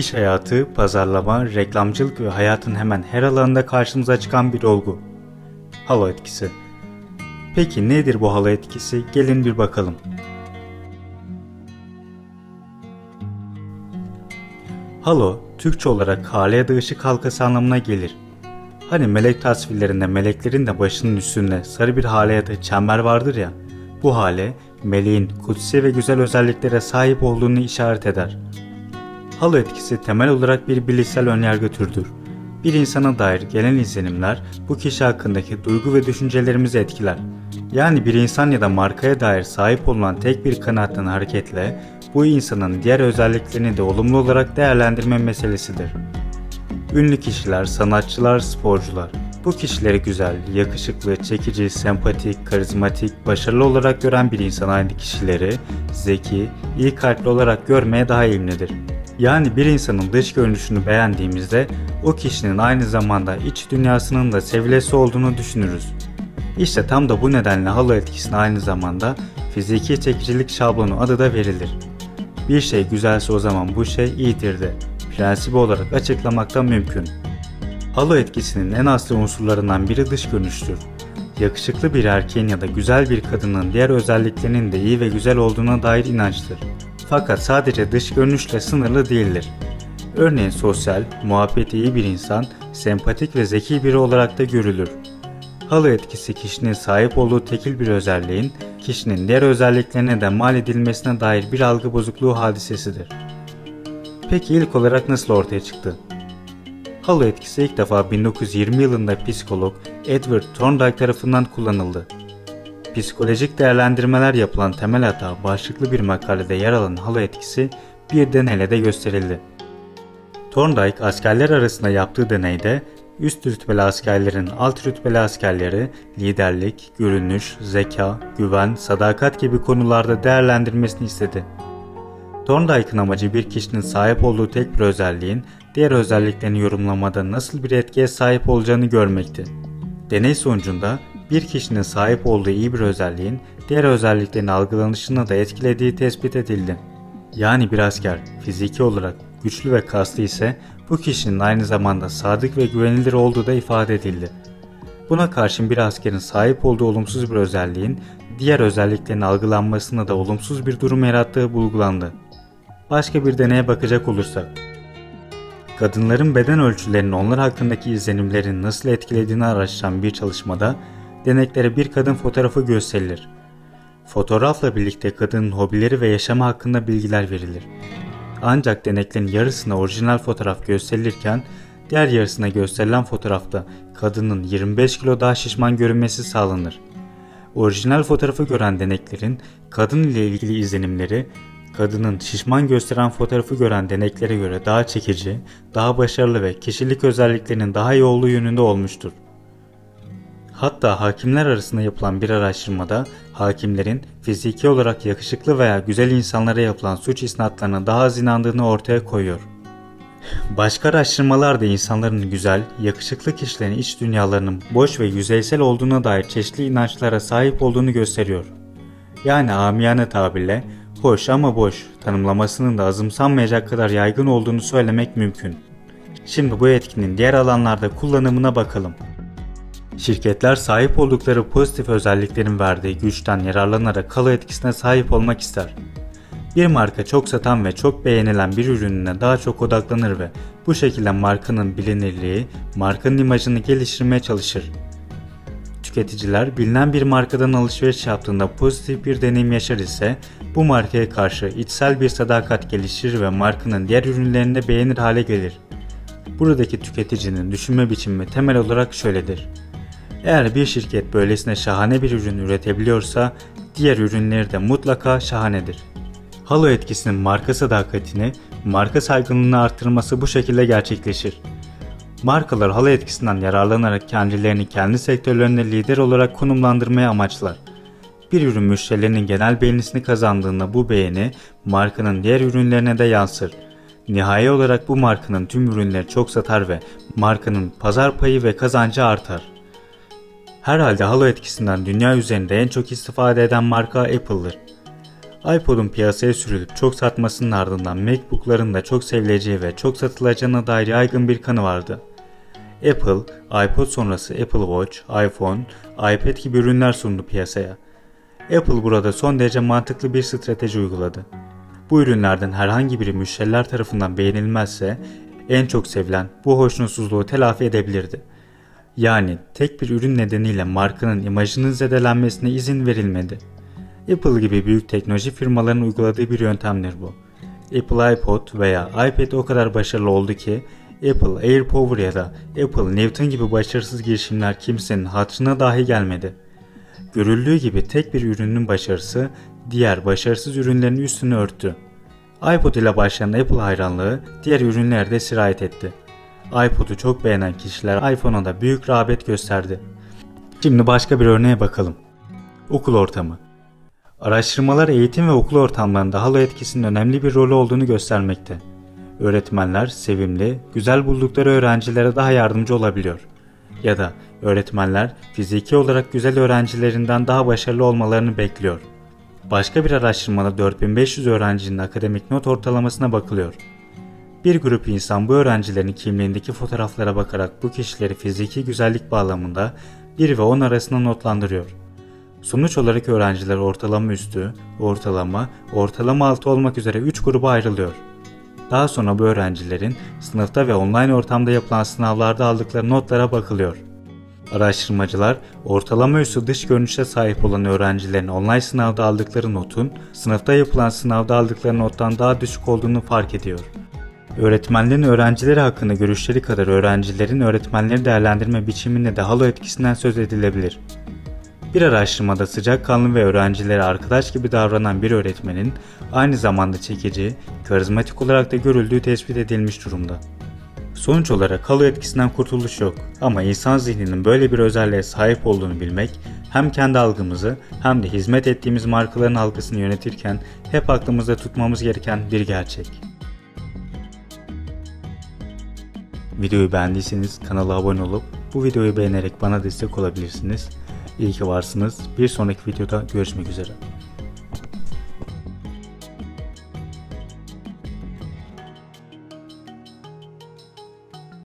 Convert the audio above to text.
İş hayatı, pazarlama, reklamcılık ve hayatın hemen her alanında karşımıza çıkan bir olgu. Halo etkisi. Peki nedir bu halo etkisi? Gelin bir bakalım. Halo, Türkçe olarak hale ya da ışık halkası anlamına gelir. Hani melek tasvirlerinde meleklerin de başının üstünde sarı bir hale ya da çember vardır ya, bu hale meleğin kutsi ve güzel özelliklere sahip olduğunu işaret eder. Halo etkisi temel olarak bir bilişsel önyargı türüdür. Bir insana dair gelen izlenimler bu kişi hakkındaki duygu ve düşüncelerimizi etkiler. Yani bir insan ya da markaya dair sahip olunan tek bir kanaatten hareketle bu insanın diğer özelliklerini de olumlu olarak değerlendirme meselesidir. Ünlü kişiler, sanatçılar, sporcular. Bu kişileri güzel, yakışıklı, çekici, sempatik, karizmatik, başarılı olarak gören bir insan aynı kişileri zeki, iyi kalpli olarak görmeye daha eğilimlidir. Yani bir insanın dış görünüşünü beğendiğimizde o kişinin aynı zamanda iç dünyasının da sevilesi olduğunu düşünürüz. İşte tam da bu nedenle halo etkisine aynı zamanda fiziki çekicilik şablonu adı da verilir. Bir şey güzelse o zaman bu şey iyidir de prensibi olarak açıklamakta mümkün. Halo etkisinin en aslı unsurlarından biri dış görünüştür. Yakışıklı bir erkeğin ya da güzel bir kadının diğer özelliklerinin de iyi ve güzel olduğuna dair inançtır. Fakat sadece dış görünüşle sınırlı değildir. Örneğin sosyal, muhabbeti iyi bir insan, sempatik ve zeki biri olarak da görülür. Halo etkisi kişinin sahip olduğu tekil bir özelliğin, kişinin diğer özelliklerine de mal edilmesine dair bir algı bozukluğu hadisesidir. Peki ilk olarak nasıl ortaya çıktı? Halo etkisi ilk defa 1920 yılında psikolog Edward Thorndike tarafından kullanıldı. Psikolojik değerlendirmeler yapılan temel hata başlıklı bir makalede yer alan halo etkisi bir deneyle de gösterildi. Thorndike askerler arasında yaptığı deneyde üst rütbeli askerlerin alt rütbeli askerleri liderlik, görünüş, zeka, güven, sadakat gibi konularda değerlendirmesini istedi. Thorndike'ın amacı bir kişinin sahip olduğu tek bir özelliğin diğer özelliklerini yorumlamada nasıl bir etkiye sahip olacağını görmekti. Deney sonucunda bir kişinin sahip olduğu iyi bir özelliğin diğer özelliklerin algılanışını da etkilediği tespit edildi. Yani bir asker fiziki olarak güçlü ve kaslı ise bu kişinin aynı zamanda sadık ve güvenilir olduğu da ifade edildi. Buna karşın bir askerin sahip olduğu olumsuz bir özelliğin diğer özelliklerin algılanmasında da olumsuz bir durum yarattığı bulgulandı. Başka bir deneye bakacak olursak, kadınların beden ölçülerinin onlar hakkındaki izlenimlerin nasıl etkilediğini araştıran bir çalışmada deneklere bir kadın fotoğrafı gösterilir. Fotoğrafla birlikte kadının hobileri ve yaşamı hakkında bilgiler verilir. Ancak deneklerin yarısına orijinal fotoğraf gösterilirken diğer yarısına gösterilen fotoğrafta kadının 25 kilo daha şişman görünmesi sağlanır. Orijinal fotoğrafı gören deneklerin kadın ile ilgili izlenimleri kadının şişman gösteren fotoğrafı gören deneklere göre daha çekici, daha başarılı ve kişilik özelliklerinin daha iyi olduğu yönünde olmuştur. Hatta hakimler arasında yapılan bir araştırmada hakimlerin fiziki olarak yakışıklı veya güzel insanlara yapılan suç isnatlarına daha az inandığını ortaya koyuyor. Başka araştırmalar da insanların güzel, yakışıklı kişilerin iç dünyalarının boş ve yüzeysel olduğuna dair çeşitli inançlara sahip olduğunu gösteriyor. Yani amiyane tabirle hoş ama boş tanımlamasının da azımsanmayacak kadar yaygın olduğunu söylemek mümkün. Şimdi bu etkinin diğer alanlarda kullanımına bakalım. Şirketler sahip oldukları pozitif özelliklerin verdiği güçten yararlanarak kalı etkisine sahip olmak ister. Bir marka çok satan ve çok beğenilen bir ürününe daha çok odaklanır ve bu şekilde markanın bilinirliği, markanın imajını geliştirmeye çalışır. Tüketiciler bilinen bir markadan alışveriş yaptığında pozitif bir deneyim yaşar ise bu markaya karşı içsel bir sadakat gelişir ve markanın diğer ürünlerini de beğenir hale gelir. Buradaki tüketicinin düşünme biçimi temel olarak şöyledir. Eğer bir şirket böylesine şahane bir ürün üretebiliyorsa diğer ürünleri de mutlaka şahanedir. Halo etkisinin marka sadakatini, marka saygınlığını arttırması bu şekilde gerçekleşir. Markalar halo etkisinden yararlanarak kendilerini kendi sektörlerinde lider olarak konumlandırmaya amaçlar. Bir ürün müşterilerinin genel beğenisini kazandığında bu beğeni markanın diğer ürünlerine de yansır. Nihai olarak bu markanın tüm ürünleri çok satar ve markanın pazar payı ve kazancı artar. Herhalde halo etkisinden dünya üzerinde en çok istifade eden marka Apple'dır. iPod'un piyasaya sürülüp çok satmasının ardından MacBook'ların da çok sevileceği ve çok satılacağına dair yaygın bir kanı vardı. Apple, iPod sonrası Apple Watch, iPhone, iPad gibi ürünler sundu piyasaya. Apple burada son derece mantıklı bir strateji uyguladı. Bu ürünlerden herhangi biri müşteriler tarafından beğenilmezse en çok sevilen bu hoşnutsuzluğu telafi edebilirdi. Yani tek bir ürün nedeniyle markanın imajının zedelenmesine izin verilmedi. Apple gibi büyük teknoloji firmalarının uyguladığı bir yöntemdir bu. Apple iPod veya iPad o kadar başarılı oldu ki Apple AirPower ya da Apple Newton gibi başarısız girişimler kimsenin hatırına dahi gelmedi. Görüldüğü gibi tek bir ürünün başarısı diğer başarısız ürünlerin üstünü örttü. iPod ile başlayan Apple hayranlığı diğer ürünlere de sirayet etti. iPod'u çok beğenen kişiler iPhone'a da büyük rağbet gösterdi. Şimdi başka bir örneğe bakalım. Okul ortamı. Araştırmalar eğitim ve okul ortamlarında halo etkisinin önemli bir rolü olduğunu göstermekte. Öğretmenler sevimli, güzel buldukları öğrencilere daha yardımcı olabiliyor. Ya da öğretmenler fiziki olarak güzel öğrencilerinden daha başarılı olmalarını bekliyor. Başka bir araştırmada 4500 öğrencinin akademik not ortalamasına bakılıyor. Bir grup insan bu öğrencilerin kimliğindeki fotoğraflara bakarak bu kişileri fiziki güzellik bağlamında 1 ve 10 arasında notlandırıyor. Sonuç olarak öğrenciler ortalama üstü, ortalama, ortalama altı olmak üzere 3 gruba ayrılıyor. Daha sonra bu öğrencilerin sınıfta ve online ortamda yapılan sınavlarda aldıkları notlara bakılıyor. Araştırmacılar ortalama üstü dış görünüşe sahip olan öğrencilerin online sınavda aldıkları notun sınıfta yapılan sınavda aldıkları nottan daha düşük olduğunu fark ediyor. Öğretmenlerin öğrencileri hakkında görüşleri kadar öğrencilerin öğretmenleri değerlendirme biçiminde de halo etkisinden söz edilebilir. Bir araştırmada sıcakkanlı ve öğrencilere arkadaş gibi davranan bir öğretmenin aynı zamanda çekici, karizmatik olarak da görüldüğü tespit edilmiş durumda. Sonuç olarak halo etkisinden kurtuluş yok ama insan zihninin böyle bir özelliğe sahip olduğunu bilmek hem kendi algımızı hem de hizmet ettiğimiz markaların algısını yönetirken hep aklımızda tutmamız gereken bir gerçek. Videoyu beğendiyseniz kanala abone olup bu videoyu beğenerek bana destek olabilirsiniz. İyi ki varsınız. Bir sonraki videoda görüşmek üzere.